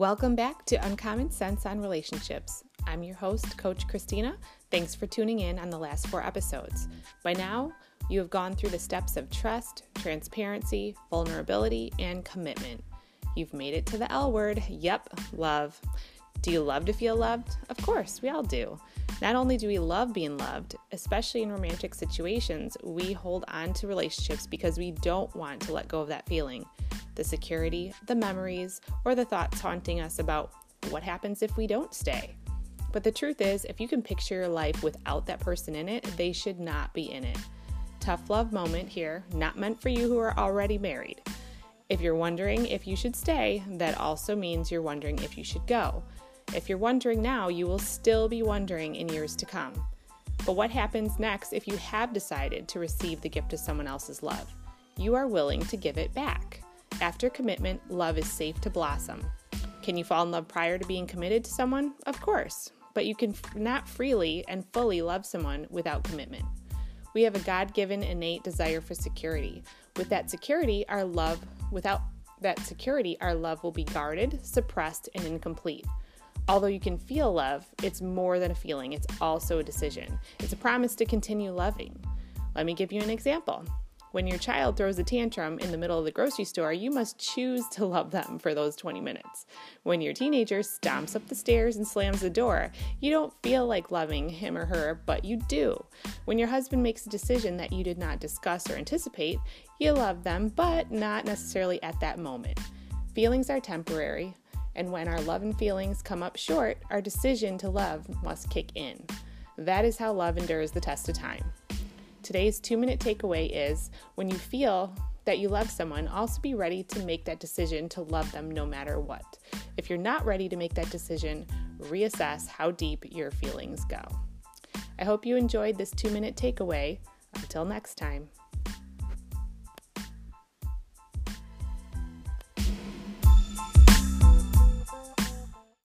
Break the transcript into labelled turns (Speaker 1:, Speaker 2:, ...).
Speaker 1: Welcome back to Uncommon Sense on Relationships. I'm your host, Coach Christina. Thanks for tuning in on the last four episodes. By now, you have gone through the steps of trust, transparency, vulnerability, and commitment. You've made it to the L word. Yep, love. Do you love to feel loved? Of course, we all do. Not only do we love being loved, especially in romantic situations, we hold on to relationships because we don't want to let go of that feeling the security, the memories, or the thoughts haunting us about what happens if we don't stay. But the truth is, if you can picture your life without that person in it, they should not be in it. Tough love moment here, not meant for you who are already married. If you're wondering if you should stay, that also means you're wondering if you should go. If you're wondering now, you will still be wondering in years to come. But what happens next if you have decided to receive the gift of someone else's love? You are willing to give it back. After commitment, love is safe to blossom. Can you fall in love prior to being committed to someone? Of course, but you can not freely and fully love someone without commitment. We have a God given innate desire for security. With that security, our love, without that security, our love will be guarded, suppressed, and incomplete. Although you can feel love, it's more than a feeling, it's also a decision. It's a promise to continue loving. Let me give you an example. When your child throws a tantrum in the middle of the grocery store, you must choose to love them for those 20 minutes. When your teenager stomps up the stairs and slams the door, you don't feel like loving him or her, but you do. When your husband makes a decision that you did not discuss or anticipate, you love them, but not necessarily at that moment. Feelings are temporary, and when our love and feelings come up short, our decision to love must kick in. That is how love endures the test of time. Today's two minute takeaway is when you feel that you love someone, also be ready to make that decision to love them no matter what. If you're not ready to make that decision, reassess how deep your feelings go. I hope you enjoyed this two minute takeaway. Until next time.